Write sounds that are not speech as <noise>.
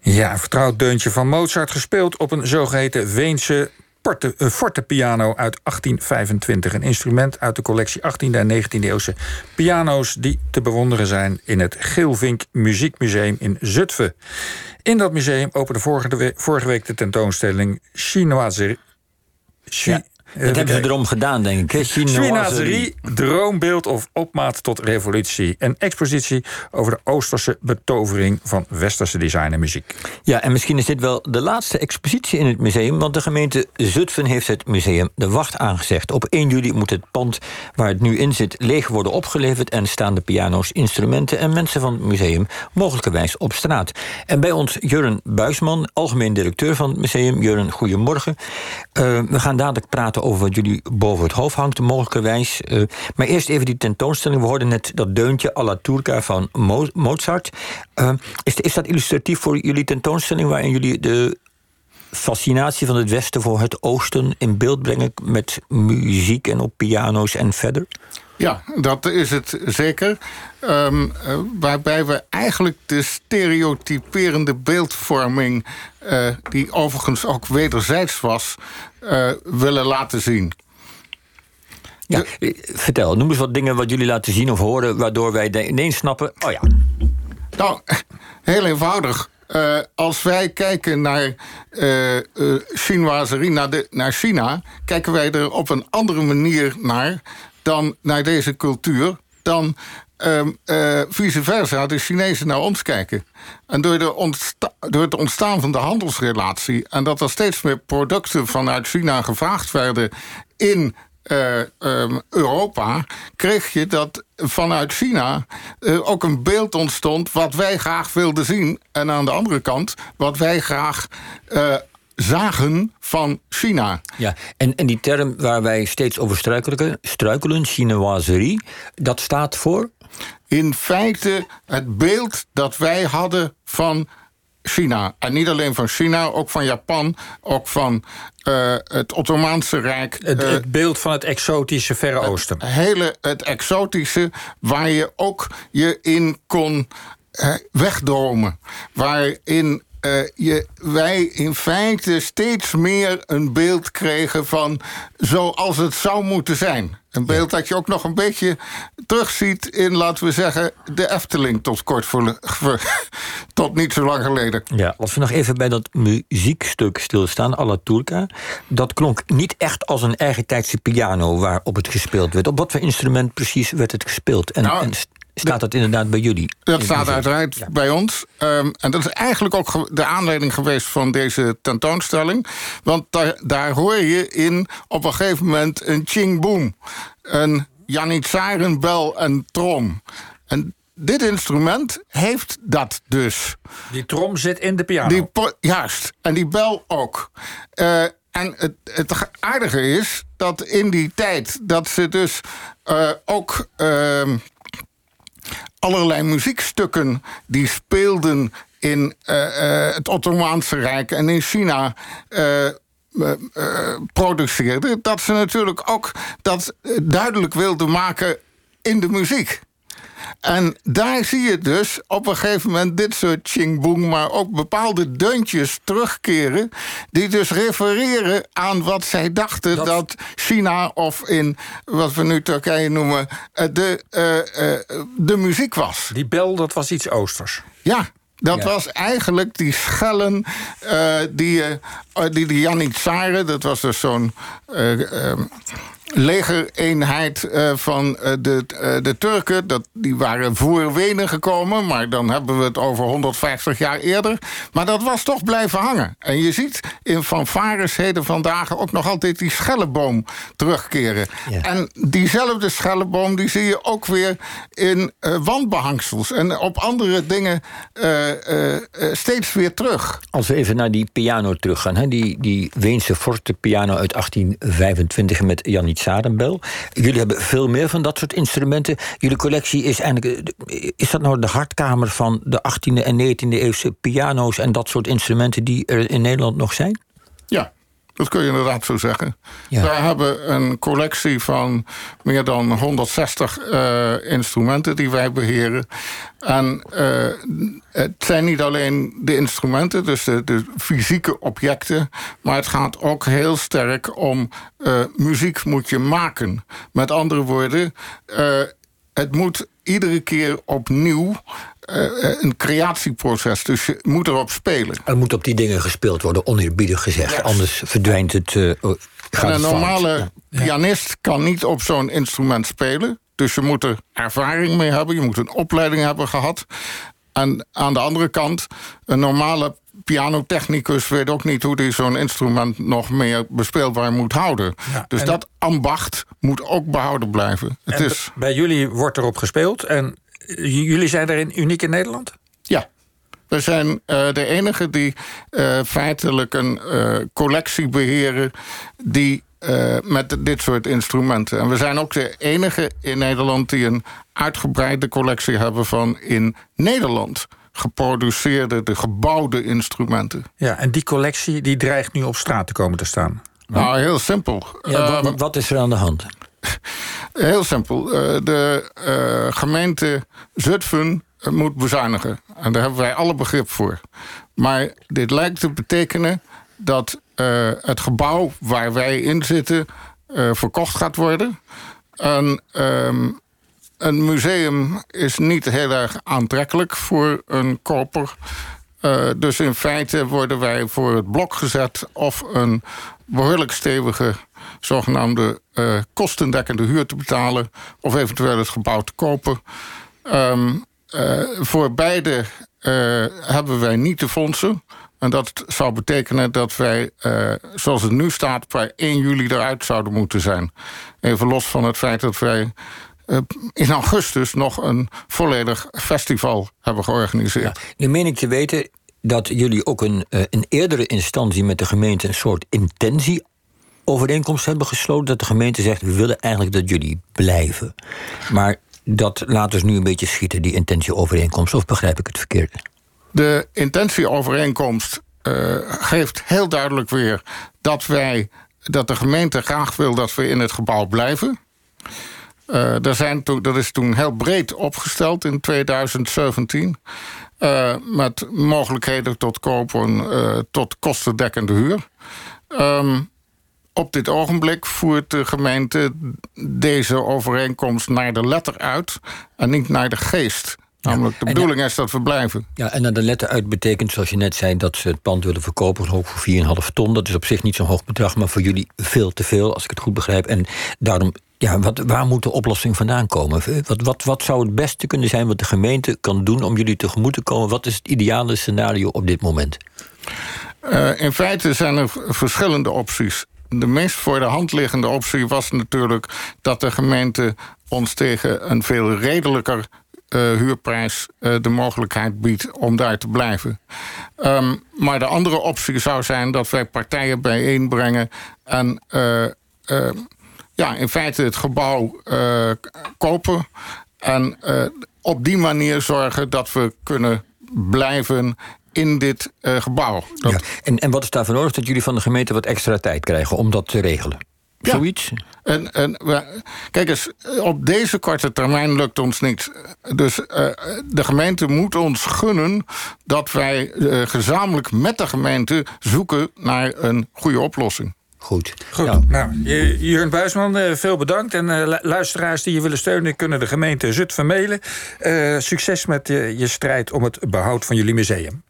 Ja, een vertrouwd deuntje van Mozart gespeeld op een zogeheten Weense porte, uh, fortepiano uit 1825. Een instrument uit de collectie 18e en 19e eeuwse piano's... die te bewonderen zijn in het Geelvink Muziekmuseum in Zutphen. In dat museum opende vorige, vorige week de tentoonstelling Chinoiserie... Ja. Dat hebben ze erom gedaan, denk ik. Chinoiserie, droombeeld of opmaat tot revolutie. Een expositie over de Oosterse betovering van Westerse design en muziek. Ja, en misschien is dit wel de laatste expositie in het museum... want de gemeente Zutphen heeft het museum de wacht aangezegd. Op 1 juli moet het pand waar het nu in zit leeg worden opgeleverd... en staan de piano's, instrumenten en mensen van het museum... mogelijkerwijs op straat. En bij ons Jurren Buisman, algemeen directeur van het museum. Jurren, goedemorgen. Uh, we gaan dadelijk praten over wat jullie boven het hoofd hangt, mogelijkerwijs. Uh, maar eerst even die tentoonstelling. We hoorden net dat deuntje alla turca van Mo Mozart. Uh, is, is dat illustratief voor jullie tentoonstelling... waarin jullie de fascinatie van het Westen voor het Oosten in beeld brengen... met muziek en op piano's en verder? Ja, dat is het zeker. Um, uh, waarbij we eigenlijk de stereotyperende beeldvorming... Uh, die overigens ook wederzijds was, uh, willen laten zien. Ja, vertel, noem eens wat dingen wat jullie laten zien of horen... waardoor wij ineens snappen, oh ja. Nou, heel eenvoudig. Uh, als wij kijken naar uh, uh, chinoiserie, naar, de, naar China... kijken wij er op een andere manier naar dan naar deze cultuur... dan um, uh, vice versa de Chinezen naar ons kijken. En door, de het ontstaan van de handelsrelatie... en dat er steeds meer producten vanuit China gevraagd werden... in uh, um, Europa, kreeg je dat vanuit China uh, ook een beeld ontstond wat wij graag wilden zien. En aan de andere kant, wat wij graag uh, zagen van China. Ja, en, en die term waar wij steeds over struikelen, struikelen chinoiserie, dat staat voor? In feite het beeld dat wij hadden van China. En niet alleen van China, ook van Japan, ook van uh, het Ottomaanse Rijk. Het, uh, het, beeld van het exotische Verre Oosten. Het hele, het exotische, waar je ook je in kon uh, wegdromen. Waarin uh, je, wij in feite steeds meer een beeld kregen van zoals het zou moeten zijn. Een beeld ja. dat je ook nog een beetje terugziet in, laten we zeggen, de Efteling tot kort voor, <laughs> voor tot niet zo lang geleden. Ja, als we nog even bij dat muziekstuk stilstaan, alla turca, dat klonk niet echt als een eigen tijdse piano waarop het gespeeld werd. Op wat voor instrument precies werd het gespeeld? En, nou, en Staat dat inderdaad bij jullie? Dat staat uiteraard ja. bij ons. Um, en dat is eigenlijk ook de aanleiding geweest van deze tentoonstelling. Want daar, daar hoor je in op een gegeven moment een ching boom. Een janitsarenbel en trom. En dit instrument heeft dat dus. Die trom zit in de piano. Die, juist. En die bel ook. Uh, en het, het, aardige is dat in die tijd dat ze dus uh, ook... Uh, allerlei muziekstukken die speelden in uh, uh, het Ottomaanse Rijk en in China. Uh, produceerden, dat ze natuurlijk ook dat duidelijk wilden maken in de muziek. En daar zie je dus op een gegeven moment dit soort chingboeng... maar ook bepaalde deuntjes terugkeren... die dus refereren aan wat zij dachten dat, dat China... of in wat we nu Turkije noemen, de, uh, uh, de muziek was. Die bel, dat was iets oosters. Ja, dat ja. was eigenlijk die schellen uh, die, uh, die de Janitsaren... dat was dus zo'n... Uh, legereenheid uh, van uh, de, uh, de Turken. Dat, die waren voor Wenen gekomen, maar dan hebben we het over 150 jaar eerder. Maar dat was toch blijven hangen. En je ziet in fanfares heden vandaag ook nog altijd die schelleboom terugkeren. Ja. En diezelfde schelleboom die zie je ook weer in wandbehangsels en op andere dingen steeds weer terug. Als we even naar die piano teruggaan, hè? Die, die Weense forte piano uit 1825 met Jannie Jullie hebben veel meer van dat soort instrumenten. Jullie collectie is eigenlijk. Is dat nou de hartkamer van de 18e en 19e eeuwse piano's en dat soort instrumenten die er in Nederland nog zijn? Ja, dat kun je inderdaad zo zeggen. Ja. Wij hebben een collectie van meer dan 160 eh, instrumenten die wij beheren. En eh, het zijn niet alleen de instrumenten, dus de, de fysieke objecten, maar het gaat ook heel sterk om eh, muziek moet je maken. Met andere woorden, het moet iedere keer opnieuw eh, een creatieproces. Dus je moet erop spelen. Er moet op die dingen gespeeld worden, oneerbiedig gezegd. Anders verdwijnt het. eh, gaat En een normale pianist kan niet op zo'n instrument spelen. Dus je moet er ervaring mee hebben. Je moet een opleiding hebben gehad. En aan de andere kant, een normale pianotechnicus weet ook niet hoe hij zo'n instrument nog meer bespeelbaar moet houden. Ja, dus dat ambacht moet ook behouden blijven. Het En is, Bij jullie wordt erop gespeeld. En jullie zijn daarin uniek in Nederland? ja. We zijn eh, de enige die eh, feitelijk een eh, collectie beheren die eh, met dit soort instrumenten. En we zijn ook de enige in Nederland die een uitgebreide collectie hebben van in Nederland geproduceerde, de gebouwde instrumenten. Ja, en die collectie die dreigt nu op straat te komen te staan. Nou, heel simpel. Ja, wa- Ehm, wa- wat is er aan de hand? Heel simpel. Eh, de eh, gemeente Zutphen eh, moet bezuinigen. En daar hebben wij alle begrip voor. Maar dit lijkt te betekenen dat het gebouw waar wij in zitten verkocht gaat worden. En, ehm, een museum is niet heel erg aantrekkelijk voor een koper. Eh, dus in feite worden wij voor het blok gezet of een behoorlijk stevige zogenaamde eh, kostendekkende huur te betalen of eventueel het gebouw te kopen. Ehm, eh, voor beide hebben wij niet de fondsen. En dat zou betekenen dat wij, zoals het nu staat, per 1 juli eruit zouden moeten zijn. Even los van het feit dat wij in augustus nog een volledig festival hebben georganiseerd. Nu meen ik te weten dat jullie ook een, eh, een eerdere instantie met de gemeente een soort intentieovereenkomst hebben gesloten. Dat de gemeente zegt: we willen eigenlijk dat jullie blijven. Maar dat laat dus nu een beetje schieten, die intentieovereenkomst. Of begrijp ik het verkeerd? De intentieovereenkomst eh, geeft heel duidelijk weer dat wij dat de gemeente graag wil dat we in het gebouw blijven. Eh, daar zijn dat is toen heel breed opgesteld in 2017. eh, met mogelijkheden tot kopen eh, tot kostendekkende huur. Ehm, op dit ogenblik voert de gemeente deze overeenkomst naar de letter uit en niet naar de geest. Namelijk, de bedoeling is dat we blijven. Ja, en dan de letter uit betekent, zoals je net zei, dat ze het pand willen verkopen, ook voor 4,5 ton. Dat is op zich niet zo'n hoog bedrag, maar voor jullie veel te veel, als ik het goed begrijp. En daarom, ja, wat, waar moet de oplossing vandaan komen? Wat, wat, wat zou het beste kunnen zijn wat de gemeente kan doen om jullie tegemoet te komen? Wat is het ideale scenario op dit moment? Eh, in feite zijn er verschillende opties. De meest voor de hand liggende optie was natuurlijk dat de gemeente ons tegen een veel redelijker eh, huurprijs eh, de mogelijkheid biedt om daar te blijven. Ehm, maar de andere optie zou zijn dat wij partijen bijeenbrengen en eh, eh, ja, in feite het gebouw eh, kopen. En eh, op die manier zorgen dat we kunnen blijven in dit eh, gebouw. Dat, Ja. En, en wat is daarvoor nodig? Dat jullie van de gemeente wat extra tijd krijgen om dat te regelen? Ja. Zoiets? En, en we- kijk eens, op deze korte termijn lukt ons niet. Dus de gemeente moet ons gunnen dat wij gezamenlijk met de gemeente zoeken naar een goede oplossing. Goed. Goed, Ja. nou, Jurgen Buisman, eh, veel bedankt. En eh, lu- luisteraars die je willen steunen, kunnen de gemeente Zutphen mailen. Eh, succes met je strijd om het behoud van jullie museum.